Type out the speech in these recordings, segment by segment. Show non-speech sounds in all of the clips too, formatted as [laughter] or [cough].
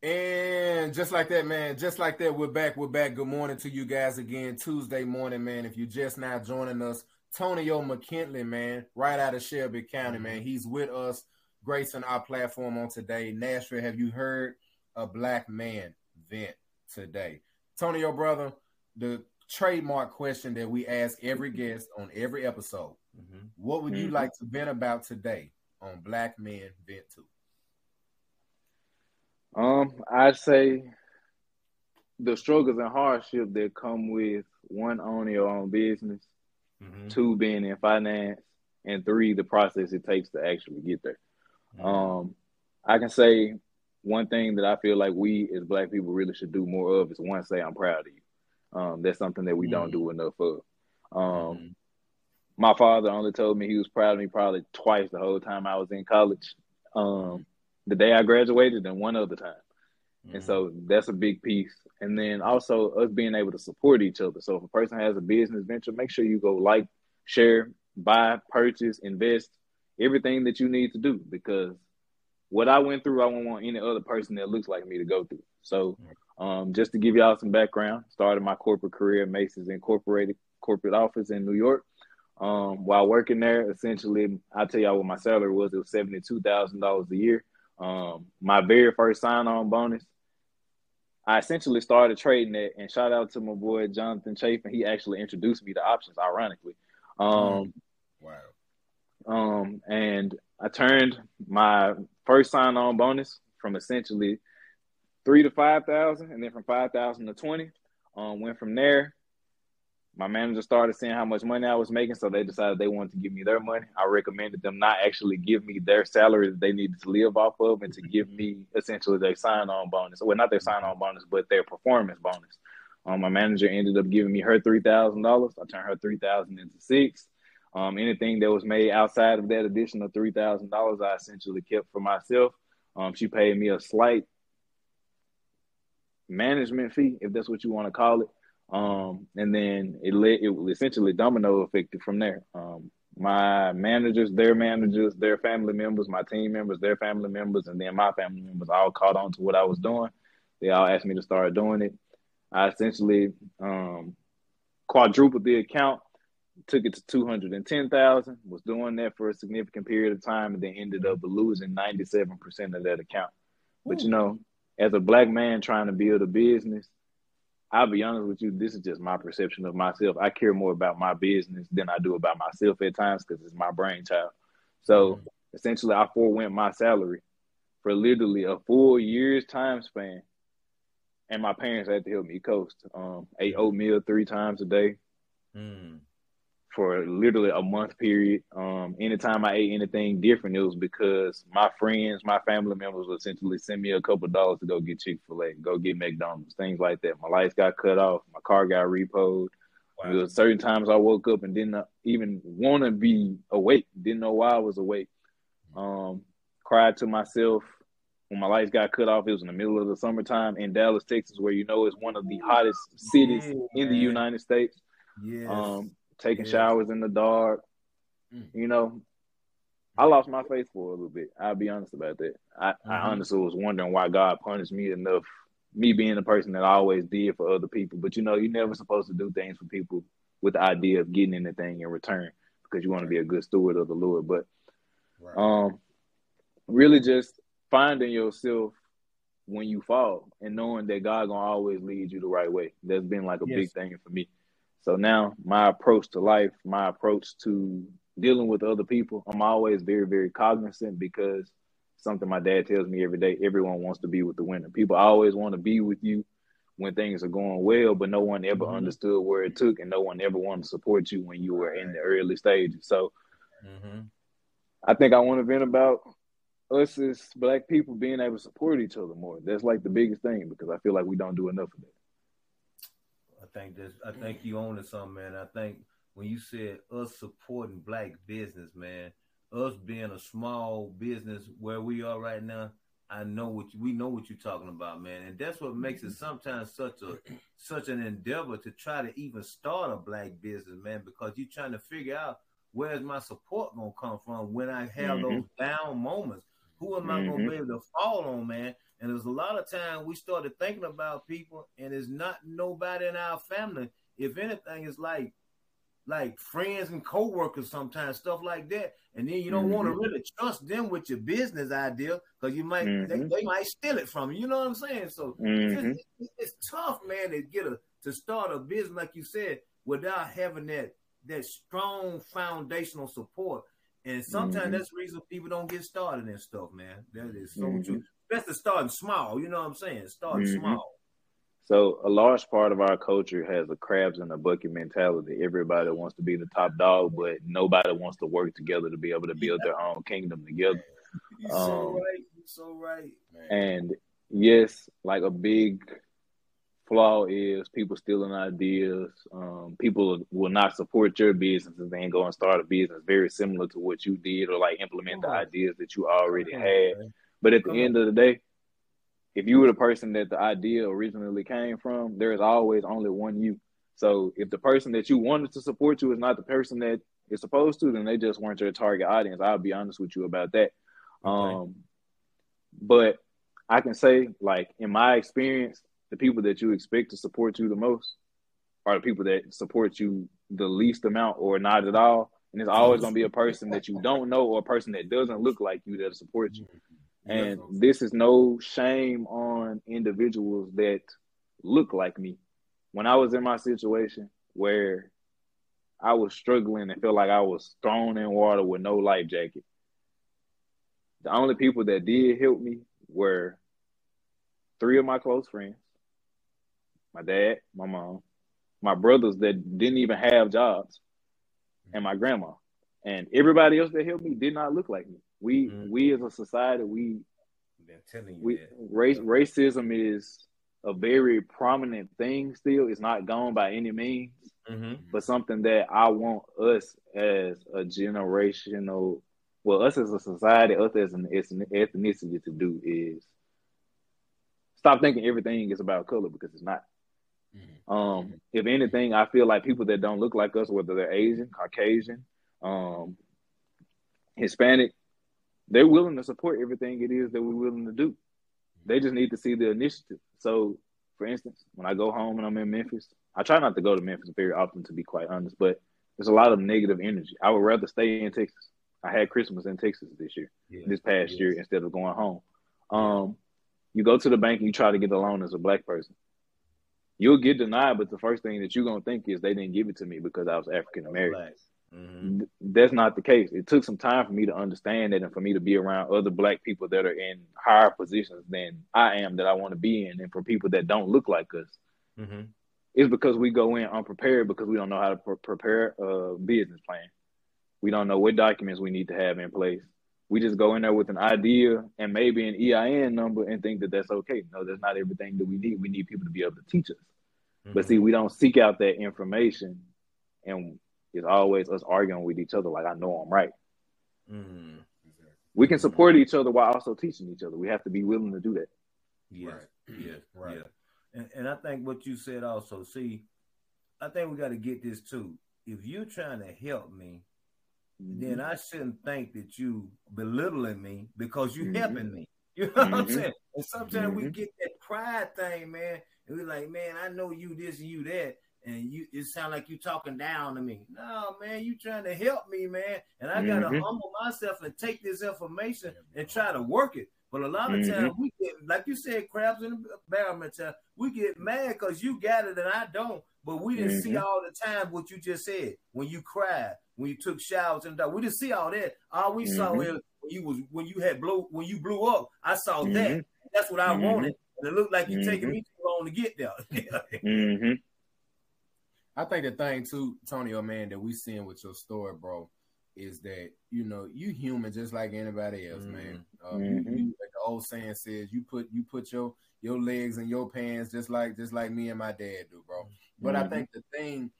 And just like that, man, just like that, we're back. We're back. Good morning to you guys again. Tuesday morning, man. If you're just now joining us, Tonio McKinley, man, right out of Shelby County, man. He's with us, gracing our platform on today. Nashville, have you heard a black man vent today? Tonio, brother, the trademark question that we ask every guest on every episode. Mm-hmm. What would you mm-hmm. like to vent about today on Black Men Vent Too? Um, I'd say the struggles and hardship that come with one owning your own business, mm-hmm. two being in finance, and three the process it takes to actually get there. Mm-hmm. Um, I can say one thing that I feel like we as Black people really should do more of is one say I'm proud of you. Um, that's something that we mm-hmm. don't do enough of. Um, mm-hmm. my father only told me he was proud of me probably twice the whole time I was in college. Um, the day I graduated and one other time. Mm-hmm. And so that's a big piece. And then also us being able to support each other. So if a person has a business venture, make sure you go like, share, buy, purchase, invest, everything that you need to do because what I went through, I won't want any other person that looks like me to go through. So um, just to give y'all some background, started my corporate career at Macy's Incorporated corporate office in New York. Um, while working there, essentially, I'll tell y'all what my salary was. It was $72,000 a year. Um, my very first sign on bonus, I essentially started trading it. And shout out to my boy Jonathan Chafin. He actually introduced me to options, ironically. Um, wow. Um, and I turned my first sign on bonus from essentially three to five thousand, and then from five thousand to twenty. Um, went from there my manager started seeing how much money I was making, so they decided they wanted to give me their money. I recommended them not actually give me their salary that they needed to live off of, and to give me essentially their sign-on bonus. Well, not their sign-on bonus, but their performance bonus. Um, my manager ended up giving me her three thousand dollars. I turned her three thousand into six. Um, anything that was made outside of that additional three thousand dollars, I essentially kept for myself. Um, she paid me a slight management fee, if that's what you want to call it. Um, and then it led, it essentially domino affected from there. Um, my managers, their managers, their family members, my team members, their family members, and then my family members all caught on to what I was doing. They all asked me to start doing it. I essentially um, quadrupled the account, took it to two hundred and ten thousand. Was doing that for a significant period of time, and then ended up losing ninety seven percent of that account. But you know, as a black man trying to build a business, I'll be honest with you, this is just my perception of myself. I care more about my business than I do about myself at times because it's my brainchild. So mm-hmm. essentially, I forewent my salary for literally a full year's time span. And my parents had to help me coast. Um, ate oatmeal three times a day. Mm for literally a month period. Um, anytime I ate anything different, it was because my friends, my family members would essentially send me a couple dollars to go get Chick fil A, go get McDonald's, things like that. My lights got cut off, my car got repoed. Wow. There was certain times I woke up and didn't even want to be awake, didn't know why I was awake. Um, cried to myself when my lights got cut off. It was in the middle of the summertime in Dallas, Texas, where you know it's one of the hottest cities in the United States. Yes. Um, taking yeah. showers in the dark. Mm. You know, I lost my faith for a little bit. I'll be honest about that. I, mm-hmm. I honestly was wondering why God punished me enough. Me being the person that I always did for other people, but you know, you're never supposed to do things for people with the idea of getting anything in return because you want to be a good steward of the Lord. But right. um, really, just finding yourself when you fall and knowing that God gonna always lead you the right way. That's been like a yes. big thing for me. So now my approach to life, my approach to dealing with other people, I'm always very, very cognizant because something my dad tells me every day, everyone wants to be with the winner. People always want to be with you when things are going well, but no one ever mm-hmm. understood where it took and no one ever wanted to support you when you were in the early stages. So mm-hmm. I think I want to vent about us as black people being able to support each other more. That's like the biggest thing because I feel like we don't do enough of that. I think this. I think you own it something, man. I think when you said us supporting black business, man, us being a small business where we are right now, I know what you, we know what you're talking about, man, and that's what makes it mm-hmm. sometimes such a [clears throat] such an endeavor to try to even start a black business, man, because you're trying to figure out where's my support gonna come from when I have mm-hmm. those down moments. Who am I gonna mm-hmm. be able to fall on, man? And there's a lot of time we started thinking about people, and it's not nobody in our family. If anything, it's like like friends and co-workers sometimes, stuff like that. And then you don't mm-hmm. want to really trust them with your business idea because you might mm-hmm. they, they, might steal it from you. You know what I'm saying? So mm-hmm. it's, it's, tough, man, to get a to start a business like you said without having that that strong foundational support. And sometimes mm-hmm. that's the reason people don't get started and stuff, man. That is so mm-hmm. true. Best to starting small, you know what I'm saying? Starting mm-hmm. small. So a large part of our culture has a crabs in a bucket mentality. Everybody wants to be the top dog, but nobody wants to work together to be able to build their own kingdom together. You're um, so right. You're so right. Man. And yes, like a big flaw is people stealing ideas. Um, people will not support your business if they ain't going to start a business very similar to what you did or like implement the ideas that you already had. But at the end of the day, if you were the person that the idea originally came from, there is always only one you. So if the person that you wanted to support you is not the person that is supposed to, then they just weren't your target audience. I'll be honest with you about that. Okay. Um, but I can say, like in my experience, the people that you expect to support you the most are the people that support you the least amount or not at all. And it's always going to be a person that you don't know or a person that doesn't look like you that supports you. And this is no shame on individuals that look like me. When I was in my situation where I was struggling and felt like I was thrown in water with no life jacket, the only people that did help me were three of my close friends my dad, my mom, my brothers that didn't even have jobs, and my grandma. And everybody else that helped me did not look like me. We mm-hmm. we as a society we we race racism is a very prominent thing still. It's not gone by any means, mm-hmm. but something that I want us as a generational, well, us as a society, us as an ethnicity to do is stop thinking everything is about color because it's not. Mm-hmm. Um, if anything, I feel like people that don't look like us, whether they're Asian, Caucasian, um, Hispanic, they're willing to support everything it is that we're willing to do. They just need to see the initiative. So, for instance, when I go home and I'm in Memphis, I try not to go to Memphis very often, to be quite honest, but there's a lot of negative energy. I would rather stay in Texas. I had Christmas in Texas this year, yeah, this past yes. year, instead of going home. Um, you go to the bank and you try to get a loan as a black person. You'll get denied, but the first thing that you're gonna think is they didn't give it to me because I was African American. Mm-hmm. That's not the case. It took some time for me to understand that and for me to be around other black people that are in higher positions than I am that I want to be in, and for people that don't look like us. Mm-hmm. It's because we go in unprepared because we don't know how to pre- prepare a business plan. We don't know what documents we need to have in place. We just go in there with an idea and maybe an EIN number and think that that's okay. No, that's not everything that we need. We need people to be able to teach us. Mm-hmm. But see, we don't seek out that information and it's always us arguing with each other like I know I'm right. Mm, We can support each other while also teaching each other. We have to be willing to do that. Yeah, right. yes, right. Yeah. And, and I think what you said also, see, I think we got to get this too. If you're trying to help me, mm-hmm. then I shouldn't think that you belittling me because you're mm-hmm. helping me. [laughs] You know what I'm mm-hmm. saying? And sometimes we mm-hmm. get that pride thing, man. And we're like, man, I know you this and you that and you it sound like you're talking down to me. No, man, you trying to help me, man. And I gotta mm-hmm. humble myself and take this information and try to work it. But a lot of mm-hmm. times we get, like you said, crabs in the barrel mentality. We get mad because you got it and I don't. But we didn't mm-hmm. see all the time what you just said when you cried, when you took showers and that. We didn't see all that. All we saw mm-hmm. is when you was when you had blow when you blew up. I saw that. Mm-hmm. That's what I mm-hmm. wanted. And it looked like you taking me too long to get there. [laughs] I think the thing too, Tony, oh man, that we seeing with your story, bro, is that you know you human just like anybody else, mm-hmm. man. Um, mm-hmm. you, you, like the old saying says, you put you put your your legs in your pants just like just like me and my dad do, bro. But mm-hmm. I think the thing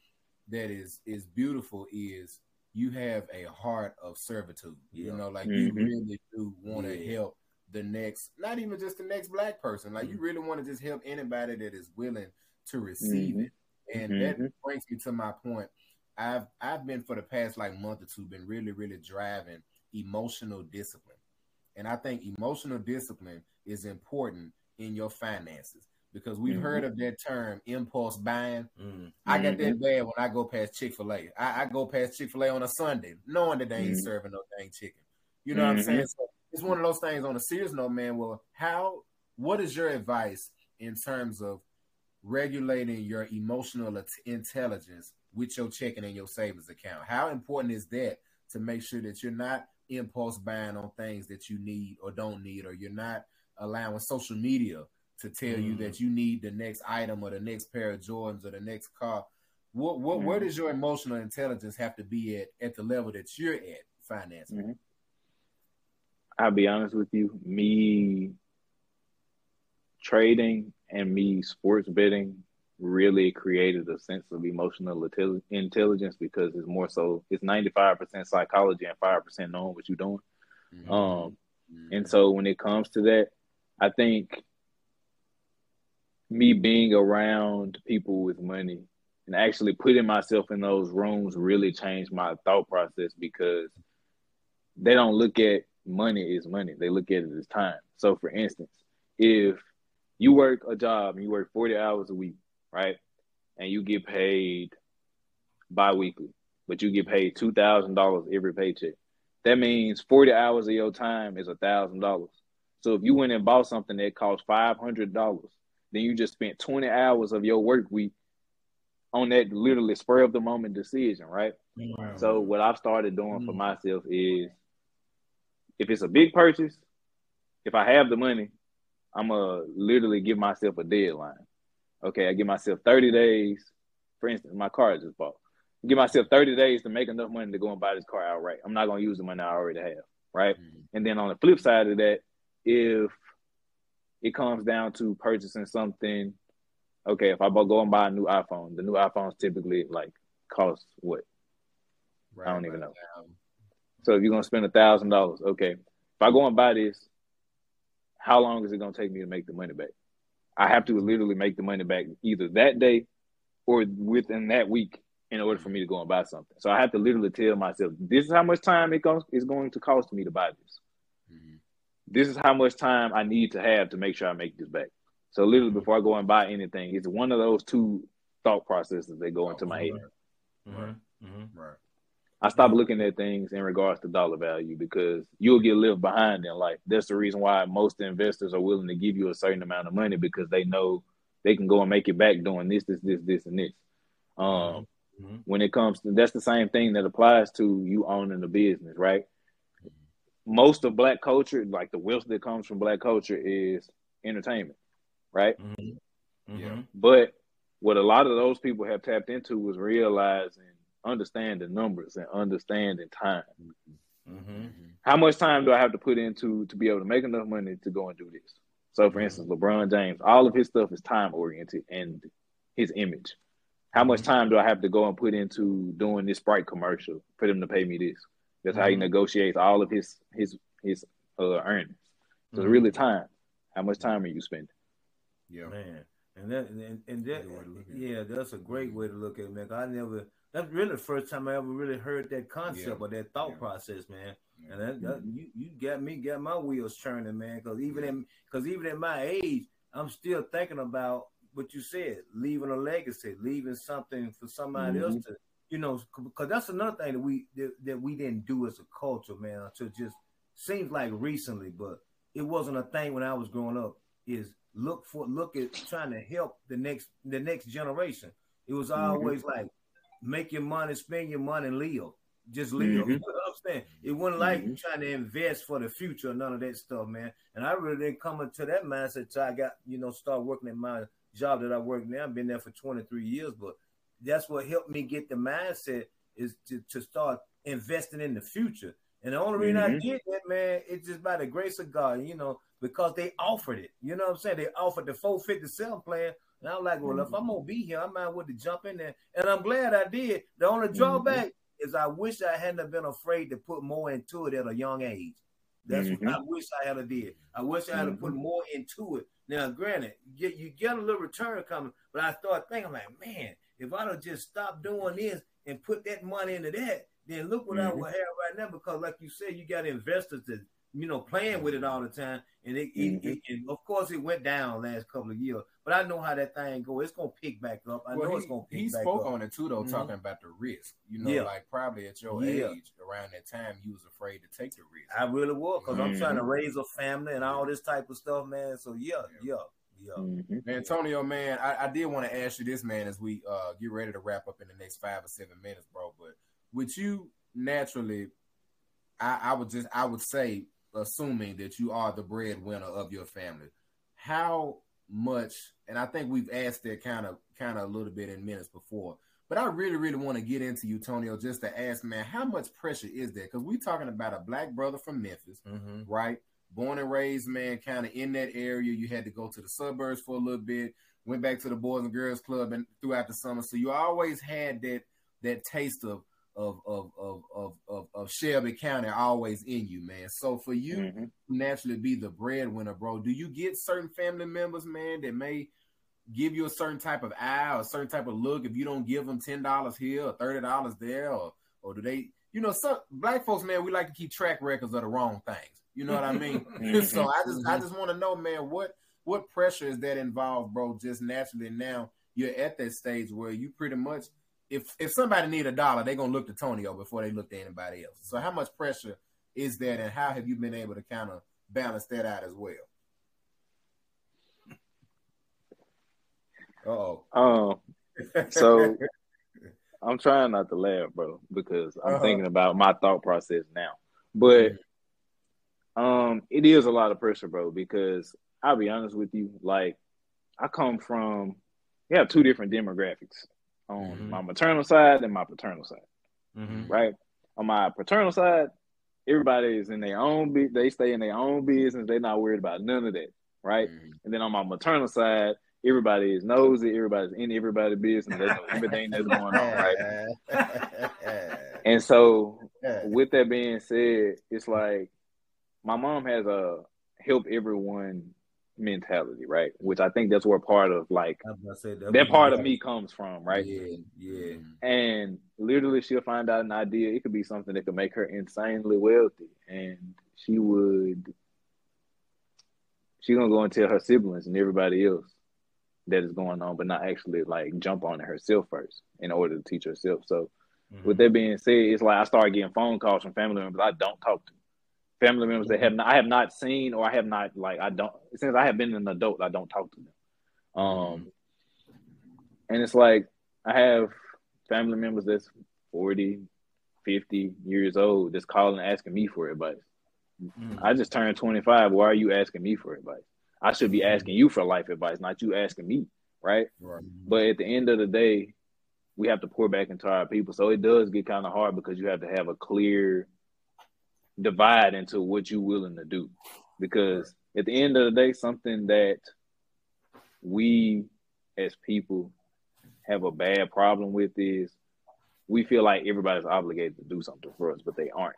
that is is beautiful is you have a heart of servitude. Yeah. You know, like you mm-hmm. really do want to yeah. help the next, not even just the next black person. Like you mm-hmm. really want to just help anybody that is willing to receive mm-hmm. it. And mm-hmm. that brings me to my point. I've I've been for the past like month or two been really really driving emotional discipline. And I think emotional discipline is important in your finances because we've mm-hmm. heard of that term impulse buying. Mm-hmm. I get that bad when I go past Chick fil A. I, I, go past Chick fil A on a Sunday, knowing that they ain't mm-hmm. serving no dang chicken. You know what I'm saying? So it's one of those things on a serious note, man. Well, how, what is your advice in terms of regulating your emotional intelligence with your checking and your savings account? How important is that to make sure that you're not impulse buying on things that you need or don't need, or you're not allowing social media to tell mm. you that mm. you need the next item or the next pair of Jordans or the next car. What what mm. where does your emotional intelligence have to be at at the level that you're at financing? Mm-hmm. I'll be honest with you, me trading and me sports betting really created a sense of emotional intelligence because it's more so it's 95% psychology and 5% knowing what you're doing. Mm-hmm. Um, mm-hmm. and so when it comes to that, I think me being around people with money and actually putting myself in those rooms really changed my thought process because they don't look at money as money. They look at it as time. So for instance, if you work a job and you work 40 hours a week, right? And you get paid bi-weekly, but you get paid $2,000 every paycheck. That means 40 hours of your time is $1,000. So if you went and bought something that cost $500, then you just spent 20 hours of your work week on that literally spur of the moment decision, right? Wow. So what I've started doing mm. for myself is if it's a big purchase, if I have the money, I'm gonna literally give myself a deadline. Okay, I give myself 30 days. For instance, my car I just bought. Give myself 30 days to make enough money to go and buy this car outright. I'm not gonna use the money I already have, right? Mm. And then on the flip side of that, if it comes down to purchasing something. Okay, if I go and buy a new iPhone, the new iPhones typically like cost what? Right, I don't even know. So if you're gonna spend a thousand dollars, okay. If I go and buy this, how long is it gonna take me to make the money back? I have to literally make the money back either that day or within that week in order for me to go and buy something. So I have to literally tell myself, this is how much time it goes is going to cost me to buy this this is how much time I need to have to make sure I make this back. So literally before I go and buy anything, it's one of those two thought processes that go into my head. Mm-hmm. Mm-hmm. Right. I stop looking at things in regards to dollar value because you'll get left behind in life. That's the reason why most investors are willing to give you a certain amount of money because they know they can go and make it back doing this, this, this, this, and this. Um, mm-hmm. When it comes to that's the same thing that applies to you owning a business, right? most of black culture, like the wealth that comes from black culture, is entertainment, right? Mm-hmm. Mm-hmm. Yeah. But what a lot of those people have tapped into was realizing, understanding the numbers and understanding time. Mm-hmm. How much time do I have to put into to be able to make enough money to go and do this? So, for instance, LeBron James, all of his stuff is time oriented and his image. How much mm-hmm. time do I have to go and put into doing this Sprite commercial for them to pay me this? That's mm-hmm. how he mm-hmm. negotiates all of his his his uh, earnings. So mm-hmm. really time. How much time are you spending? Yeah, man. And that and, and that yeah, that's a great way to look at it, man. I never that's really the first time I ever really heard that concept yeah. or that thought yeah. process, man. Yeah. And that, that, you you got me got my wheels turning, man. Because even in because even at my age, I'm still thinking about what you said, leaving a legacy, leaving something for somebody mm-hmm. else to you know, because that's another thing that we that, that, we didn't do as a culture, man. Until just seems like recently, but it wasn't a thing when I was growing up. Is look for look at trying to help the next the next generation. It was mm-hmm. always mm-hmm. like make your money, spend your money, live. Just live. Mm-hmm. You know I'm saying? It wasn't like mm-hmm. trying to invest for the future, none of that stuff, man. And I really didn't come into that mindset until I got, you know, start working at my job that I work now. I've been there for 23 years, but that's what helped me get the mindset is to, to start investing in the future. And the only reason mm-hmm. I did that, man, it's just by the grace of God, you know, because they offered it. You know what I'm saying? They offered the 457 plan. And I'm like, well, mm-hmm. if I'm gonna be here, I might want to jump in there. And I'm glad I did. The only mm-hmm. drawback mm-hmm. is I wish I hadn't been afraid to put more into it at a young age. That's what I mm-hmm. wish I had did. I wish I had to put mm-hmm. more into it. Now, granted, you get, you get a little return coming, but I start thinking like, man, if I'd have just stopped doing this and put that money into that, then look what mm-hmm. I would have right now. Because, like you said, you got investors that you know, playing with it all the time. And it, mm-hmm. it, it, of course, it went down last couple of years. But I know how that thing go. It's gonna pick back up. I well, know he, it's gonna pick He spoke on it too, though, mm-hmm. talking about the risk. You know, yeah. like probably at your yeah. age, around that time, you was afraid to take the risk. I really was, because mm-hmm. I'm trying to raise a family and all this type of stuff, man. So yeah, yeah. yeah. Mm-hmm. Antonio, man, I, I did want to ask you this, man, as we uh, get ready to wrap up in the next five or seven minutes, bro. But with you naturally, I, I would just I would say, assuming that you are the breadwinner of your family, how much, and I think we've asked that kind of kind of a little bit in minutes before. But I really, really want to get into you, Tonio, just to ask, man, how much pressure is there? Because we're talking about a black brother from Memphis, mm-hmm. right? Born and raised, man, kind of in that area. You had to go to the suburbs for a little bit, went back to the Boys and Girls Club and throughout the summer. So you always had that that taste of of of of of of, of Shelby County always in you, man. So for you mm-hmm. naturally be the breadwinner, bro, do you get certain family members, man, that may give you a certain type of eye or a certain type of look if you don't give them ten dollars here or thirty dollars there, or or do they? You know, some black folks, man, we like to keep track records of the wrong things. You know what I mean? [laughs] mm-hmm. so I just I mm-hmm. just want to know, man, what what pressure is that involved, bro? Just naturally now you're at that stage where you pretty much if if somebody need a dollar, they're gonna look to Tonio before they look to anybody else. So how much pressure is that, and how have you been able to kind of balance that out as well? Oh, um, [laughs] so I'm trying not to laugh, bro, because I'm uh-huh. thinking about my thought process now. But um, it is a lot of pressure, bro, because I'll be honest with you, like I come from, we have two different demographics on mm-hmm. my maternal side and my paternal side. Mm-hmm. Right? On my paternal side, everybody is in their own be- they stay in their own business. They're not worried about none of that. Right? Mm-hmm. And then on my maternal side, everybody is nosy, everybody's in everybody's business, they know everything that's going on, right? [laughs] and so with that being said, it's like my mom has a help everyone mentality, right? Which I think that's where part of like that, that part of me comes from, right? Yeah, yeah. And literally, she'll find out an idea. It could be something that could make her insanely wealthy, and she would. She's gonna go and tell her siblings and everybody else that is going on, but not actually like jump on it herself first in order to teach herself. So, mm-hmm. with that being said, it's like I started getting phone calls from family members I don't talk to family members that have not, I have not seen or I have not like I don't since I have been an adult I don't talk to them. Um, and it's like I have family members that's 40, 50 years old that's calling asking me for advice. Mm-hmm. I just turned 25. Why are you asking me for advice? I should be asking you for life advice, not you asking me, right? right. But at the end of the day, we have to pour back into our people. So it does get kind of hard because you have to have a clear divide into what you're willing to do. Because at the end of the day, something that we as people have a bad problem with is we feel like everybody's obligated to do something for us, but they aren't,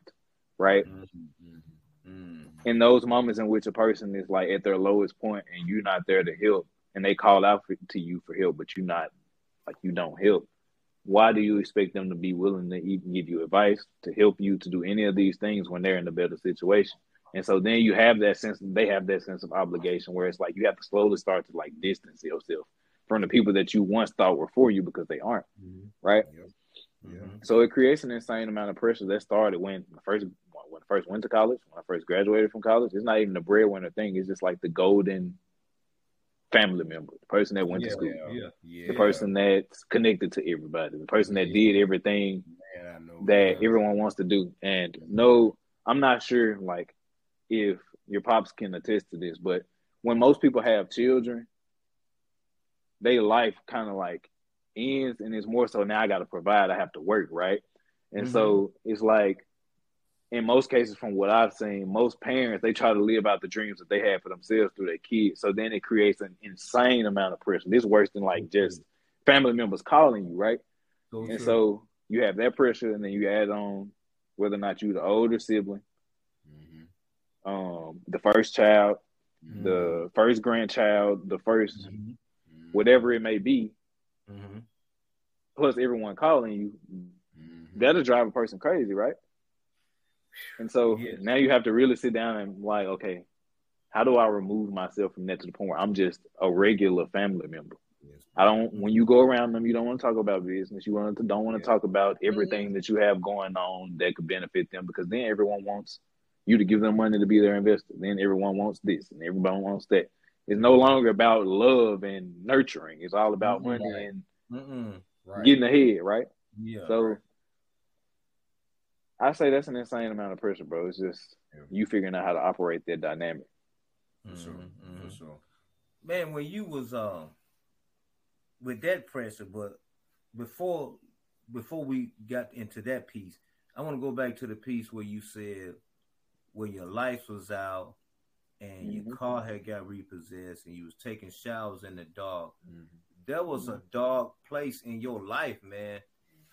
right? Mm-hmm. Mm-hmm. In those moments in which a person is like at their lowest point and you're not there to help, and they call out for, to you for help, but you're not like you don't help, why do you expect them to be willing to even give you advice to help you to do any of these things when they're in a better situation? And so then you have that sense, they have that sense of obligation where it's like you have to slowly start to like distance yourself from the people that you once thought were for you because they aren't, mm-hmm. right? Yeah. Yeah. So it creates an insane amount of pressure that started when I first when I first went to college, when I first graduated from college. It's not even the breadwinner thing; it's just like the golden family member, the person that went yeah, to school, yeah, yeah. the person that's connected to everybody, the person that did everything Man, that everyone wants to do. And no, I'm not sure like if your pops can attest to this, but when most people have children, their life kind of like ends, and it's more so now I got to provide, I have to work, right? And mm-hmm. so it's like in most cases, from what I've seen, most parents they try to live out the dreams that they have for themselves through their kids. So then it creates an insane amount of pressure. This worse than like just family members calling you, right? So and true. so you have that pressure, and then you add on whether or not you're the older sibling, mm-hmm. um, the first child, mm-hmm. the first grandchild, the 1st mm-hmm. whatever it may be, mm-hmm. plus everyone calling you. Mm-hmm. That'll drive a person crazy, right? And so Yes. now you have to really sit down and like, okay, how do I remove myself from that to the point where I'm just a regular family member? Yes. I don't. When you go around them, you don't want to talk about business. You want to don't want to Yeah. talk about everything that you have going on that could benefit them because then everyone wants you to give them money to be their investor. Then everyone wants this and everybody wants that. It's no longer about love and nurturing. It's all about Mhm. money and Mm-mm. Right. getting ahead, right? Yeah. So I say that's an insane amount of pressure, bro. It's just Yeah. you figuring out how to operate that dynamic. For sure. Mhm, mhm. For sure. man, when you was um with that pressure, but before before we got into that piece, I want to go back to the piece where you said where your life was out and your Mhm. car had got repossessed and you was taking showers in the dark. Mhm. There was a dark place in your life, man.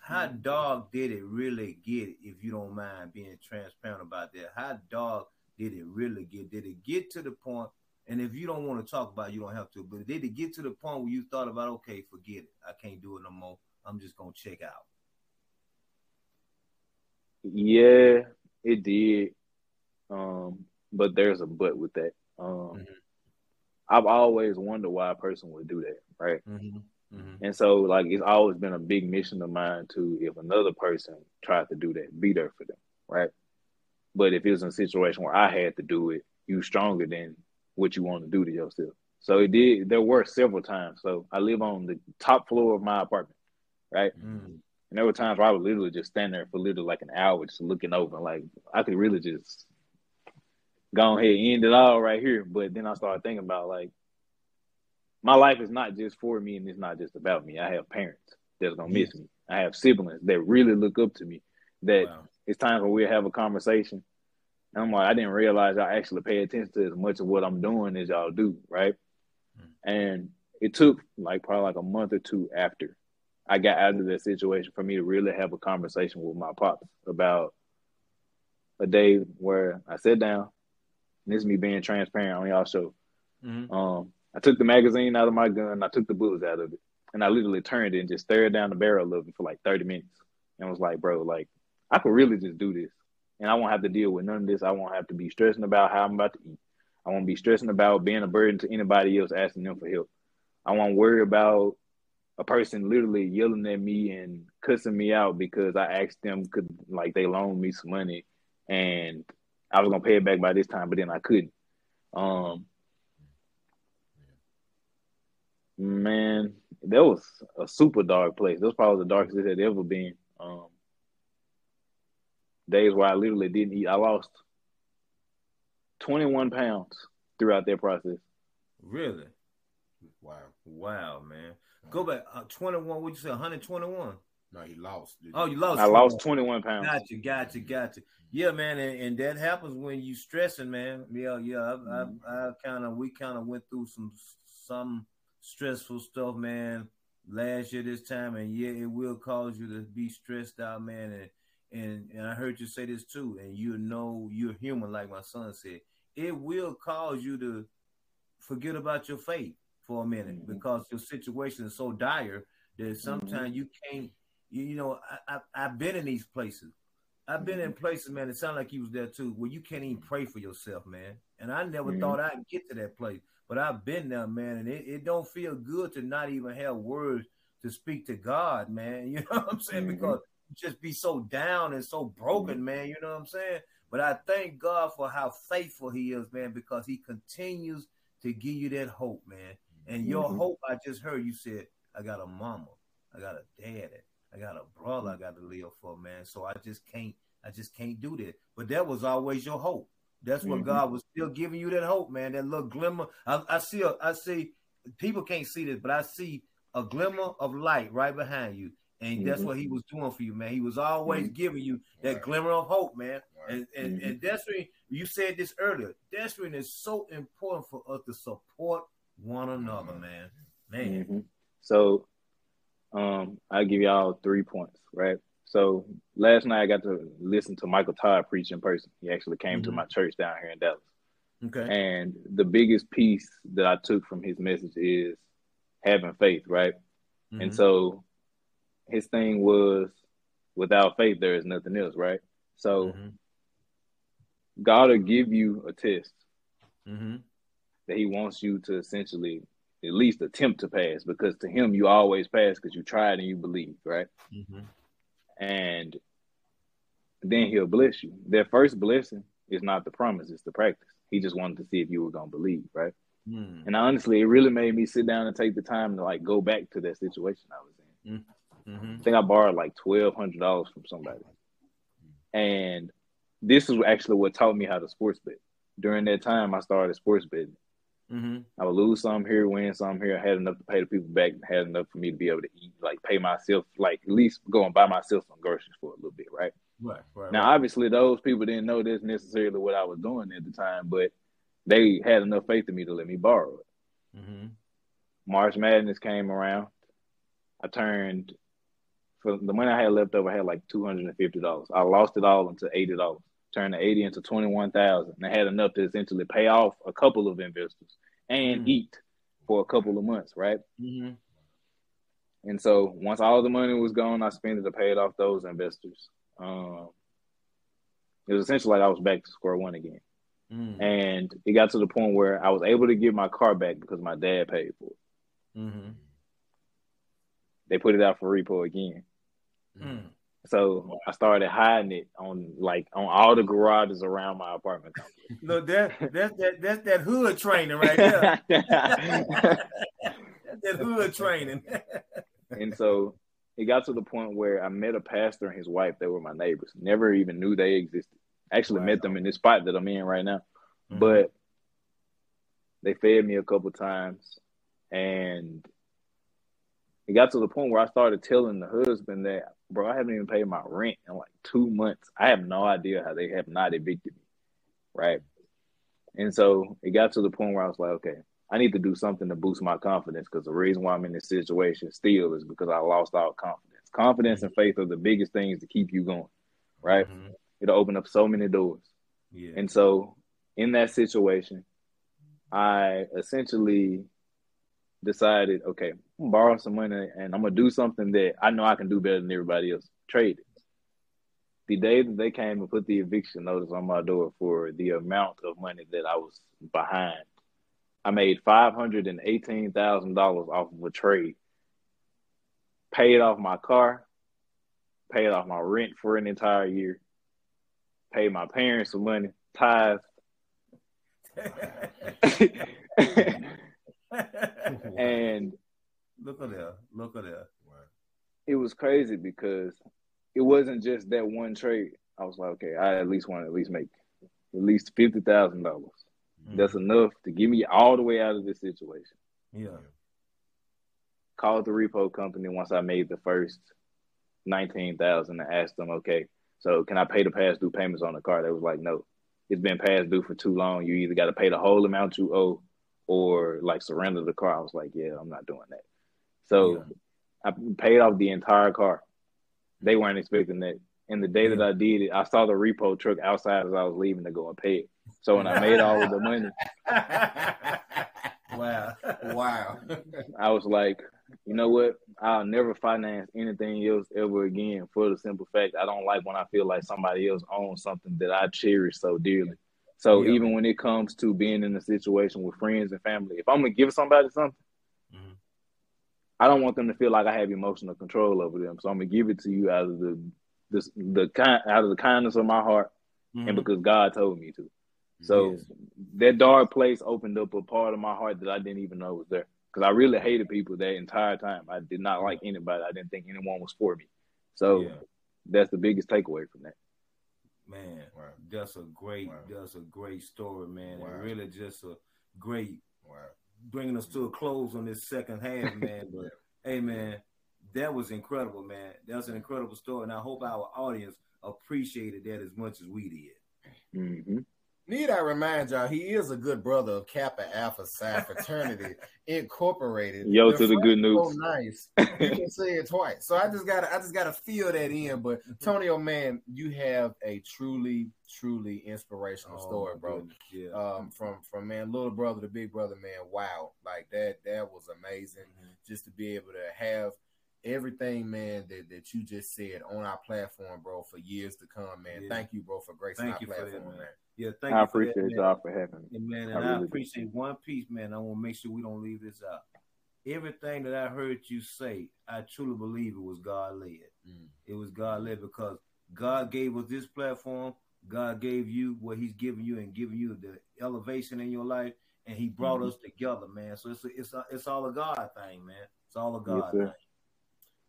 How dog did it really get, if you don't mind being transparent about that? How dog did it really get? Did it get to the point and if you don't want to talk about it, you don't have to. But did it get to the point where you thought about, okay, forget it. I can't do it no more. I'm just gonna check out. Yeah, it did. Um, but there's a but with that. Um, Mhm. I've always wondered why a person would do that, right? Mm-hmm. Mm-hmm. And so, like, it's always been a big mission of mine to, if another person tried to do that, be there for them, right? But if it was in a situation where I had to do it, you stronger than what you want to do to yourself. So it did. There were several times. So I live on the top floor of my apartment, right? Mm-hmm. And there were times where I would literally just stand there for literally like an hour, just looking over, like I could really just go ahead and end it all right here. But then I started thinking about like my life is not just for me, and it's not just about me. I have parents that's gonna miss me. I have siblings that really look up to me. That Wow. it's times when we have a conversation, and I'm like, I didn't realize I actually pay attention to as much of what I'm doing as y'all do, right? And it took like probably like a month or two after I got out of that situation for me to really have a conversation with my pops about a day where I sat down. And this is me being transparent on y'all show. Mm-hmm. Um, I took the magazine out of my gun, I took the bullets out of it, and I literally turned it and just stared down the barrel of it for like 30 minutes. And was like, bro, like I could really just do this. And I won't have to deal with none of this. I won't have to be stressing about how I'm about to eat. I won't be stressing about being a burden to anybody else asking them for help. I won't worry about a person literally yelling at me and cussing me out because I asked them could like they loaned me some money and I was gonna pay it back by this time, but then I couldn't. Um man, that was a super dark place. That was probably the darkest it had ever been. Um days where I literally didn't eat. I lost 21 pounds throughout that process. Really? Wow. Wow, man. Go back. Uh, 21, what'd you say? 121? No, he lost. Oh, you lost. I lost 21 pounds. Gotcha, gotcha, gotcha. Yeah, man, and, and that happens when you stressing, man. Yeah, yeah. I, Mhm. I, I kind of, we kind of went through some, some stressful stuff, man. Last year this time, and yeah, it will cause you to be stressed out, man. And and and I heard you say this too. And you know, you're human, like my son said. It will cause you to forget about your faith for a minute Mhm. because your situation is so dire that sometimes you can't. You, you know, I, I I've been in these places. I've been in places, man. It sounded like you was there too, where you can't even pray for yourself, man. And I never Mhm. thought I'd get to that place, but I've been there, man. And it, it don't feel good to not even have words to speak to God, man. [laughs] You know what I'm saying? Mhm. Because you just be so down and so broken, man. You know what I'm saying? But I thank God for how faithful He is, man, because He continues to give you that hope, man. And your Mhm. hope, I just heard you said, I got a mama, I got a daddy, I got a brother I got to live for, man. So I just can't, I just can't do that. But that was always your hope. That's what Mhm. God was still giving you that hope, man. That little glimmer. I, I see, a, I see. People can't see this, but I see a glimmer of light right behind you, and that's Mhm. what He was doing for you, man. He was always giving you that Right. glimmer of hope, man. Right. And and, Mhm. and that's when you said this earlier. That's when it's so important for us to support one another, Mhm. man. Man, Mhm. So, um, I'll give y'all three points, right? So last night I got to listen to Michael Todd preach in person. He actually came to Mhm. my church down here in Dallas. okay. And the biggest piece that I took from his message is having faith, right? And Mhm. so his thing was without faith there is nothing else, right? So Mhm. God will give you a test Mm-hmm. that He wants you to essentially at least attempt to pass, because to Him you always pass because you tried and you believe, right? Mm-hmm. And then He'll bless you. That first blessing is not the promise; it's the practice. He just wanted to see if you were gonna believe, right? Mm. And honestly, it really made me sit down and take the time to like go back to that situation I was in. Mm-hmm. I think I borrowed like twelve hundred dollars from somebody, and this is actually what taught me how to sports bet. During that time, I started sports betting. Mm-hmm. I would lose some here, win some here. I had enough to pay the people back, had enough for me to be able to eat, like pay myself, like at least go and buy myself some groceries for a little bit, right? Right, right. Now, obviously, those people didn't know this necessarily what I was doing at the time, but they had enough faith in me to let me borrow it. mm-hmm. March Madness came around. I turned for the money I had left over. I had like two hundred and fifty dollars. I lost it all into eighty dollars. Turned the eighty into twenty one thousand. And I had enough to essentially pay off a couple of investors and Mm. eat for a couple of months, right? Mm-hmm. And so once all the money was gone, I spent it to pay it off those investors. Um, it was essentially like I was back to square one again. Mm-hmm. And it got to the point where I was able to get my car back because my dad paid for it. Mm-hmm. They put it out for repo again. So I started hiding it on like on all the garages around my apartment complex. Look, that that's that that's that hood training right there. [laughs] That's that hood training. and so it got to the point where I met a pastor and his wife. They were my neighbors. Never even knew they existed. Actually met them in this spot that I'm in right now. Mm-hmm. But they fed me a couple times and it got to the point where I started telling the husband that, bro, I haven't even paid my rent in like two months. I have no idea how they have not evicted me. Right. And so it got to the point where I was like, okay, I need to do something to boost my confidence because the reason why I'm in this situation still is because I lost all confidence. Confidence and faith are the biggest things to keep you going. Right. Mhm. It'll open up so many doors. Yeah. And so in that situation, I essentially decided, okay, I'm borrow some money and I'm gonna do something that I know I can do better than everybody else. Trade it. The day that they came and put the eviction notice on my door for the amount of money that I was behind, I made five hundred and eighteen thousand dollars off of a trade. Paid off my car, paid off my rent for an entire year, paid my parents some money, tithe, [laughs] [laughs] [laughs] and look at there. Look at there. it was crazy because it wasn't just that one trade. I was like, okay, I at least want to at least make at least fifty thousand dollars. Mm. That's enough to get me all the way out of this situation. yeah. Called the repo company once I made the first nineteen thousand and asked them, okay, so can I pay the past due payments on the car? They was like, no, it's been past due for too long. You either got to pay the whole amount you owe or like surrender the car. I was like, yeah, I'm not doing that. So I paid off the entire car. They weren't expecting that. And the day that I did it, I saw the repo truck outside as I was leaving to go and pay it. So when I made all of the money, [laughs] wow. Wow. I was like, you know what? I'll never finance anything else ever again for the simple fact I don't like when I feel like somebody else owns something that I cherish so dearly. So Yeah. even when it comes to being in a situation with friends and family, if I'm gonna give somebody something, Mhm. I don't want them to feel like I have emotional control over them. So I'm gonna give it to you out of the the the kind out of the kindness of my heart Mhm. and because God told me to. So Yes. that dark place opened up a part of my heart that I didn't even know was there. Because I really hated people that entire time. I did not like anybody. I didn't think anyone was for me. So Yeah. that's the biggest takeaway from that. Man, Wow. that's a great, Wow. that's a great story, man. Wow. And really just a great bringing us to a close on this second half, [laughs] man. But hey, man, that was incredible, man. That's an incredible story, and I hope our audience appreciated that as much as we did. hmm Need I remind y'all, he is a good brother of Kappa Alpha Psi Fraternity [laughs] Incorporated. Yo to the good is so news. nice. [laughs] You can say it twice. So I just gotta I just gotta feel that in. But Tony, oh man, you have a truly, truly inspirational story, Oh, my bro. goodness, Yeah. Um, from from man, little brother to big brother, man. Wow, like that that was amazing. Mhm. Just to be able to have everything, man, that, that you just said on our platform, bro, for years to come, man. Yeah. Thank you, bro, for gracing thank our platform, that, man. man. Yeah, thank I you. I appreciate that, y'all for having me. Yeah, man, and I, really I appreciate do. one piece, man. I want to make sure we don't leave this out. Everything that I heard you say, I truly believe it was God led. Mm. It was God led because God gave us this platform. God gave you what He's giving you and giving you the elevation in your life, and He brought mm-hmm. us together, man. So it's a, it's a, it's all a God thing, man. It's all a God yes, thing.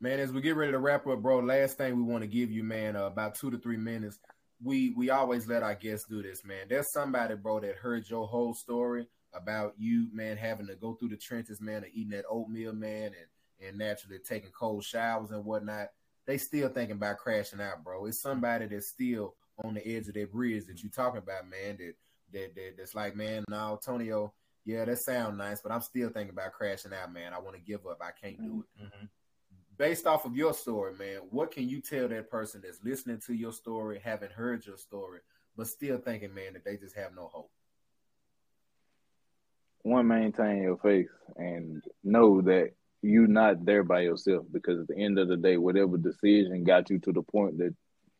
Man, as we get ready to wrap up, bro, last thing we want to give you, man, uh, about two to three minutes. We we always let our guests do this, man. There's somebody, bro, that heard your whole story about you, man, having to go through the trenches, man, of eating that oatmeal, man, and and naturally taking cold showers and whatnot. They still thinking about crashing out, bro. It's somebody that's still on the edge of that bridge that you talking about, man. That that, that that's like, man, no, Antonio, yeah, that sound nice, but I'm still thinking about crashing out, man. I want to give up. I can't do it. Mm-hmm based off of your story, man, what can you tell that person that's listening to your story, haven't heard your story, but still thinking, man, that they just have no hope? One, maintain your faith and know that you're not there by yourself because at the end of the day, whatever decision got you to the point that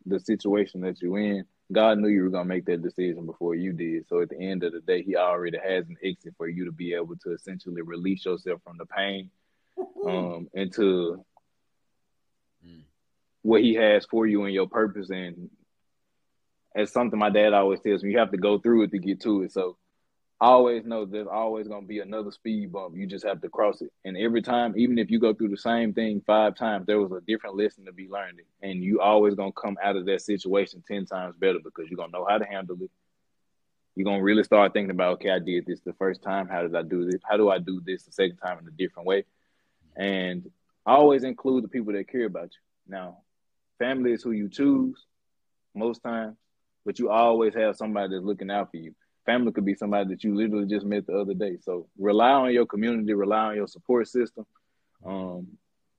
the situation that you're in, God knew you were gonna make that decision before you did. So at the end of the day, He already has an exit for you to be able to essentially release yourself from the pain, um, and to what he has for you and your purpose. And it's something my dad always tells me, you have to go through it to get to it. So I always know there's always going to be another speed bump. You just have to cross it. And every time, even if you go through the same thing five times, there was a different lesson to be learned. And you always going to come out of that situation 10 times better because you're going to know how to handle it. You're going to really start thinking about, okay, I did this the first time. How did I do this? How do I do this the second time in a different way? And I always include the people that care about you. Now, Family is who you choose most times, but you always have somebody that's looking out for you. Family could be somebody that you literally just met the other day. So rely on your community, rely on your support system. Um,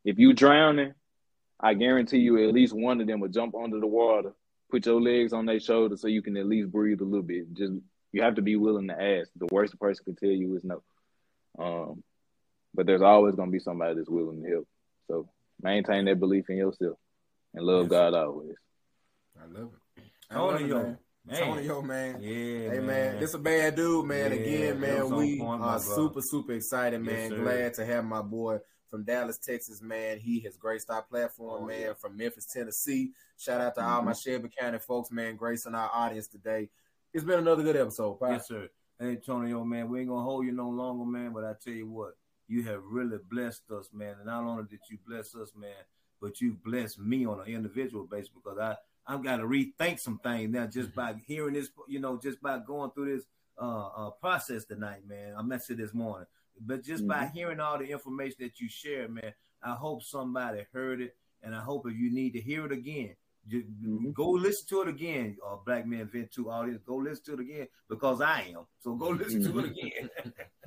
if you drowning, I guarantee you at least one of them will jump under the water, put your legs on their shoulders so you can at least breathe a little bit. Just you have to be willing to ask. The worst person can tell you is no. Um, but there's always gonna be somebody that's willing to help. So maintain that belief in yourself and love yes. God always. I love it. Antonio, man. man. Antonio, man. Yeah. Hey, man. man. This a bad dude, man. Yeah, Again, man, we point, are super, super excited, man. Yes, Glad to have my boy from Dallas, Texas, man. He has graced our platform, oh, man, yeah. from Memphis, Tennessee. Shout out to mm-hmm. all my mm-hmm. Shelby County folks, man, gracing our audience today. It's been another good episode, Pop. Yes, sir. Hey, Antonio, man, we ain't gonna hold you no longer, man. But I tell you what, you have really blessed us, man. And not only did you bless us, man, but you've blessed me on an individual basis because I I've got to rethink some things now just mm-hmm. by hearing this, you know, just by going through this uh, uh, process tonight, man. I mentioned this morning, but just mm-hmm. by hearing all the information that you shared, man, I hope somebody heard it, and I hope if you need to hear it again, mm-hmm. go listen to it again. Uh, Black Men Vent Too audience, go listen to it again because I am. So go listen to it mm-hmm. again. [laughs]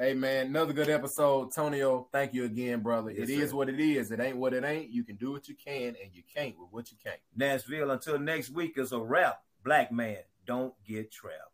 Hey man, another good episode. Tonio, thank you again, brother. Yes, it sir. is what it is. It ain't what it ain't. You can do what you can, and you can't with what you can't. Nashville, until next week is a wrap. Black man, don't get trapped.